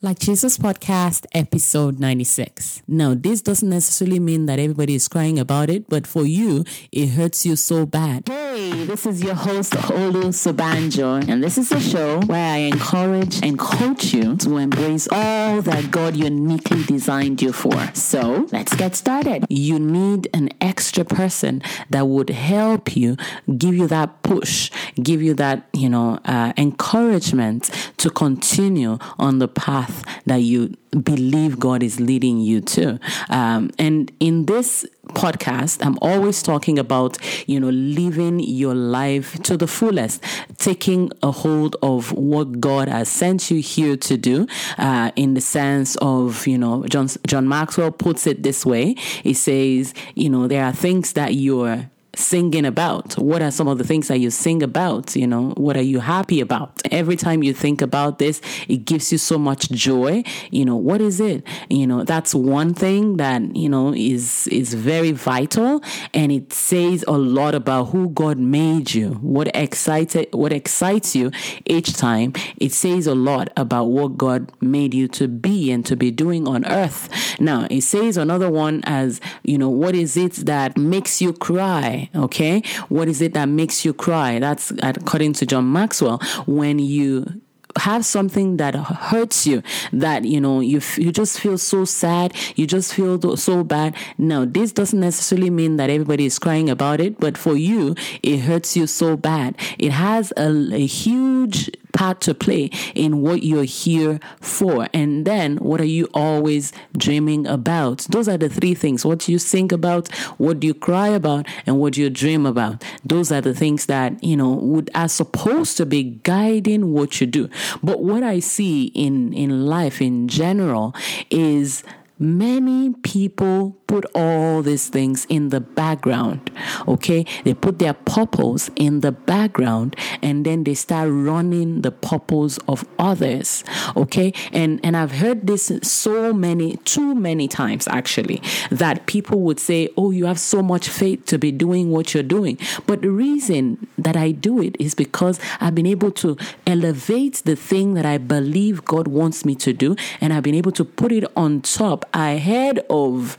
Like Jesus Podcast, episode 96. Now, this doesn't necessarily mean that everybody is crying about it, but for you, it hurts you so bad. Hey, this is your host, Olu Sobanjo, and this is a show where I encourage and coach you to embrace all that God uniquely designed you for. So, let's get started. You need an extra person that would help you, give you that push, give you that, you know, uh, encouragement to continue on the path path that you believe God is leading you to. Um, and in this podcast, I'm always talking about, you know, living your life to the fullest, taking a hold of what God has sent you here to do, uh, in the sense of, you know, John, John Maxwell puts it this way. He says, you know, there are things that you're singing about? What are some of the things that you sing about? You know, what are you happy about? Every time you think about this, it gives you so much joy. You know, what is it? You know, that's one thing that, you know, is is very vital and it says a lot about who God made you. What excited what excites you each time. It says a lot about what God made you to be and to be doing on earth. Now, it says another one as, you know, what is it that makes you cry? Okay. What is it that makes you cry? That's according to John Maxwell. When you have something that hurts you that you know you f- you just feel so sad you just feel so bad now this doesn't necessarily mean that everybody is crying about it but for you it hurts you so bad it has a, a huge part to play in what you're here for. And then what are you always dreaming about? Those are the three things. What you think about, what you cry about, and what you dream about? Those are the things that, you know, would are supposed to be guiding what you do. But what I see in, in life in general is many people put all these things in the background. Okay, they put their purpose in the background and then they start running the purpose of others. Okay, and and I've heard this so many, too many times actually, that people would say, "Oh, you have so much faith to be doing what you're doing," but the reason that I do it is because I've been able to elevate the thing that I believe God wants me to do, and I've been able to put it on top ahead of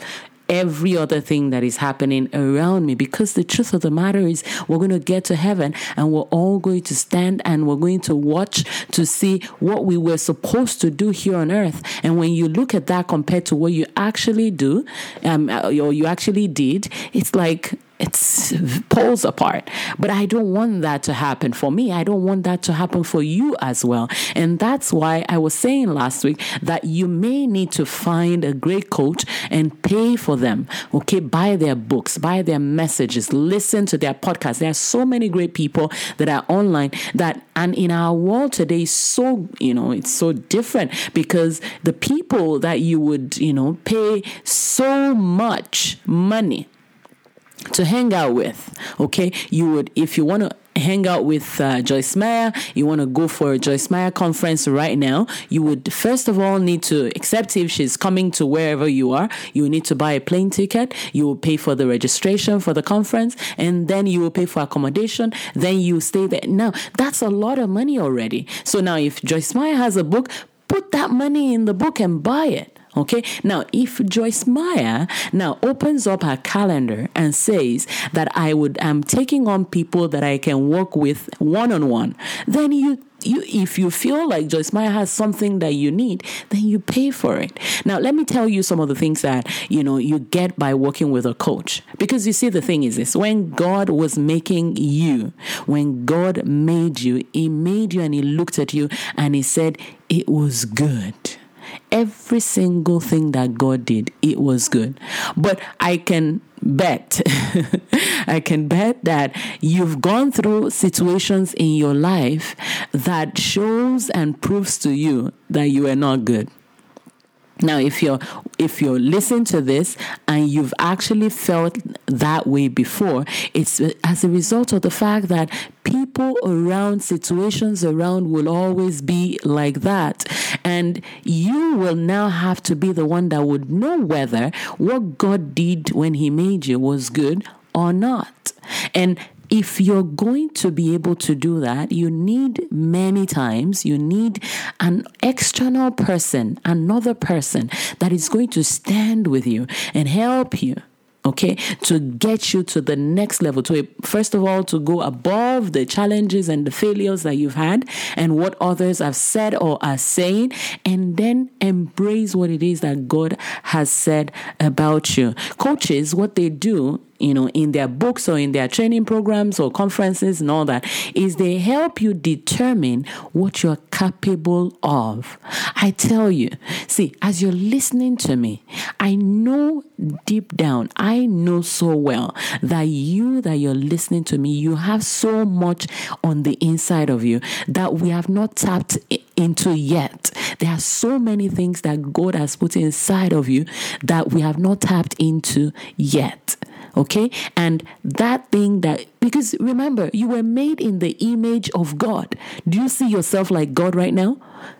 every other thing that is happening around me. Because the truth of the matter is we're going to get to heaven and we're all going to stand and we're going to watch to see what we were supposed to do here on earth. And when you look at that compared to what you actually do um, or you actually did it's like it's poles apart. But I don't want that to happen for me. I don't want that to happen for you as well. And that's why I was saying last week that you may need to find a great coach and pay for them. Okay, buy their books, buy their messages, listen to their podcasts. There are so many great people that are online that and in our world today so you know it's so different because the people that you would you know pay so much money to hang out with. Okay, you would if you want to hang out with uh, Joyce Meyer, you want to go for a Joyce Meyer conference right now, you would first of all need to accept if she's coming to wherever you are. You need to buy a plane ticket. You will pay for the registration for the conference, and then you will pay for accommodation. Then you stay there. Now that's a lot of money already. So now, if Joyce Meyer has a book, put that money in the book and buy it. Okay. Now, if Joyce Meyer now opens up her calendar and says that I would, I'm taking on people that I can work with one on one, then you you if you feel like Joyce Meyer has something that you need, then you pay for it. Now, let me tell you some of the things that you know you get by working with a coach. Because you see, the thing is this: when God was making you, when God made you, He made you and He looked at you and He said it was good. Every single thing that God did, it was good. But I can bet, I can bet that you've gone through situations in your life that shows and proves to you that you are not good. Now, if you're if you're listening to this and you've actually felt that way before, it's as a result of the fact that people around, situations around will always be like that. And you will now have to be the one that would know whether what God did when He made you was good or not. And if you're going to be able to do that, you need many times, you need an external person, another person that is going to stand with you and help you okay to get you to the next level to first of all to go above the challenges and the failures that you've had and what others have said or are saying and then embrace what it is that God has said about you. Coaches what they do you know, in their books or in their training programs or conferences and all that, is they help you determine what you're capable of. I tell you, see, as you're listening to me, I know deep down, I know so well that you, that you're listening to me, you have so much on the inside of you that we have not tapped into yet. There are so many things that God has put inside of you that we have not tapped into yet. Okay. And that thing that, because remember, you were made in the image of God. Do you see yourself like God right now?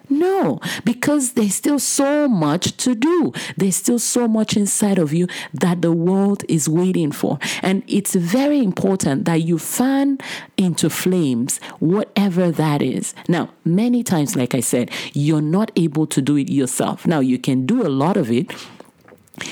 No, because there's still so much to do. There's still so much inside of you that the world is waiting for. And it's very important that you fan into flames whatever that is. Now, many times, like I said, you're not able to do it yourself. Now, you can do a lot of it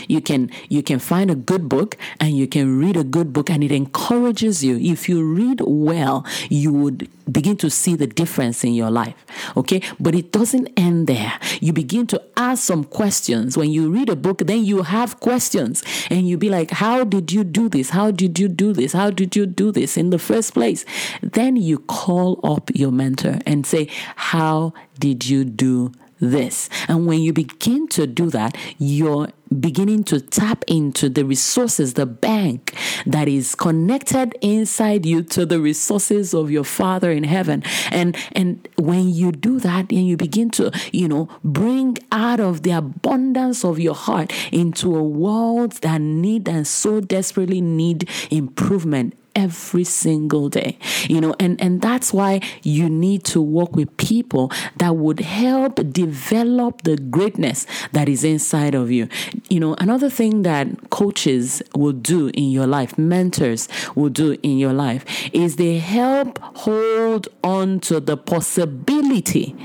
you can you can find a good book and you can read a good book and it encourages you. If you read well you would begin to see the difference in your life okay? But it doesn't end there. You begin to ask some questions. When you read a book then you have questions and you be like how did you do this? How did you do this? How did you do this in the first place? Then you call up your mentor and say how did you do this. And when you begin to do that, you're beginning to tap into the resources, the bank that is connected inside you to the resources of your Father in heaven. And and when you do that, and you begin to, you know, bring out of the abundance of your heart into a world that need and so desperately need improvement every single day you know and and that's why you need to work with people that would help develop the greatness that is inside of you. You know another thing that coaches will do in your life mentors will do in your life is they help hold on to the possibility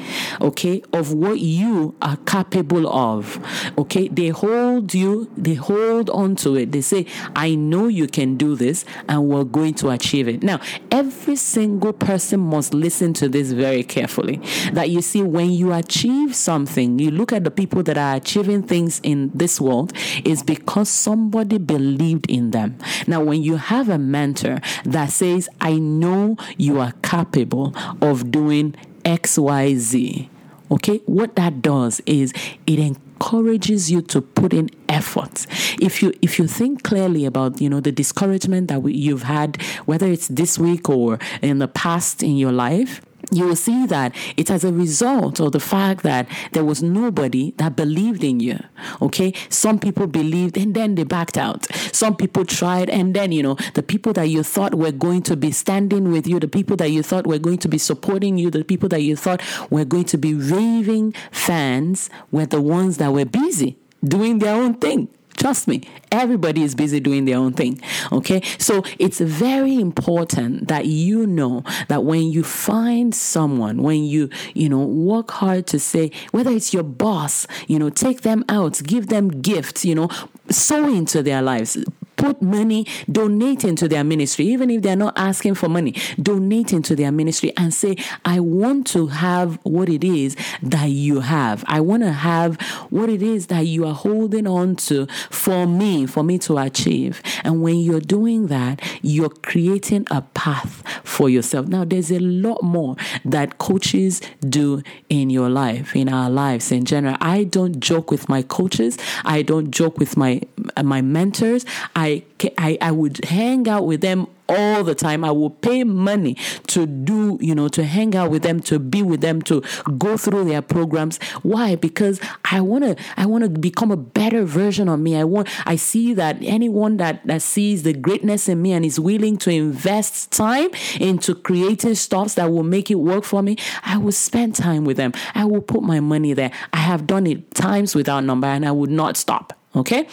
okay of what you are capable of okay? They hold you they hold on to it. They say i know you can do this and we're going going to achieve it. Now, every single person must listen to this very carefully. That you see, when you achieve something, you look at the people that are achieving things in this world, is because somebody believed in them. Now, when you have a mentor that says, I know you are capable of doing XYZ, okay, what that does is it encourages encourages you to put in effort. If you if you think clearly about you know the discouragement that we, you've had, whether it's this week or in the past in your life, you will see that it's as a result of the fact that there was nobody that believed in you. Okay. Some people believed and then they backed out. Some people tried and then, you know, the people that you thought were going to be standing with you, the people that you thought were going to be supporting you, the people that you thought were going to be raving fans were the ones that were busy doing their own thing. Trust me, everybody is busy doing their own thing. Okay. So it's very important that you know that when you find someone, when you, you know, work hard to say, whether it's your boss, you know, take them out, give them gifts, you know, sow into their lives, put money, donate into their ministry, even if they're not asking for money, donate into their ministry and say, I want to have what it is that you have. I want to have what it is that you are holding on to for me, for me to achieve. And when you're doing that, you're creating a path for yourself. Now, there's a lot more that coaches do in your life, in our lives in general. I don't joke with my coaches. I don't joke with my my mentors. I I, I, would hang out with them all the time. I would pay money to do, you know, to hang out with them, to be with them, to go through their programs. Why? Because I want to, I want to become a better version of me. I want, I see that anyone that, that sees the greatness in me and is willing to invest time into creating stuff that will make it work for me, I will spend time with them. I will put my money there. I have done it times without number and I would not stop. Okay.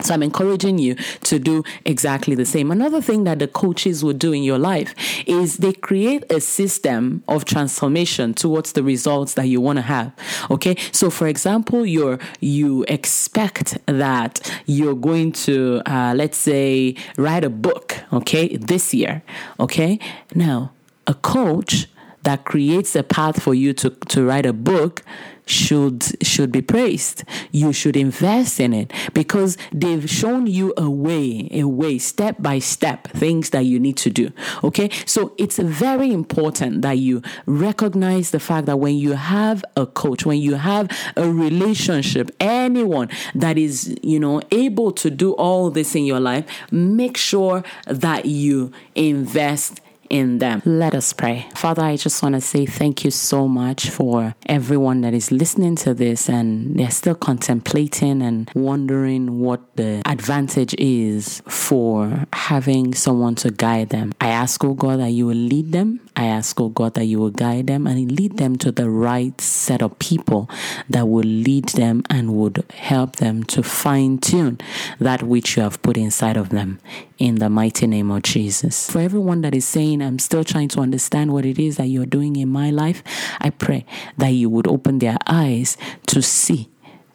So I'm encouraging you to do exactly the same. Another thing that the coaches will do in your life is they create a system of transformation towards the results that you want to have. Okay. So for example, you're, you expect that you're going to, uh, let's say, write a book. Okay. This year. Okay. Now, a coach that creates a path for you to, to write a book should should be praised. You should invest in it because they've shown you a way, a way, step by step, things that you need to do. Okay, so it's very important that you recognize the fact that when you have a coach, when you have a relationship, anyone that is you know able to do all this in your life, make sure that you invest in them. Let us pray. Father, I just want to say thank you so much for everyone that is listening to this and they're still contemplating and wondering what the advantage is for having someone to guide them. I ask, oh God, that you will lead them. I ask, oh God, that you will guide them and lead them to the right set of people that will lead them and would help them to fine tune that which you have put inside of them in the mighty name of Jesus. For everyone that is saying, I'm still trying to understand what it is that you're doing in my life, I pray that you would open their eyes to see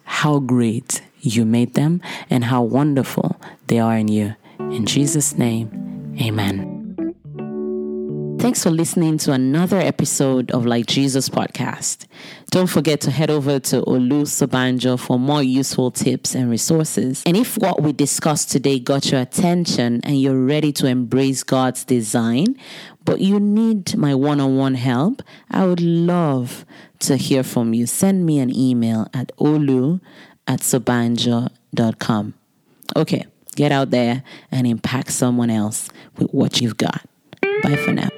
how great you made them and how wonderful they are in you. In Jesus' name, amen. Thanks for listening to another episode of Like Jesus podcast. Don't forget to head over to Olu Sobanjo for more useful tips and resources. And if what we discussed today got your attention and you're ready to embrace God's design, but you need my one on one help, I would love to hear from you. Send me an email at olu at sobanjo.com. Okay, get out there and impact someone else with what you've got. Bye for now.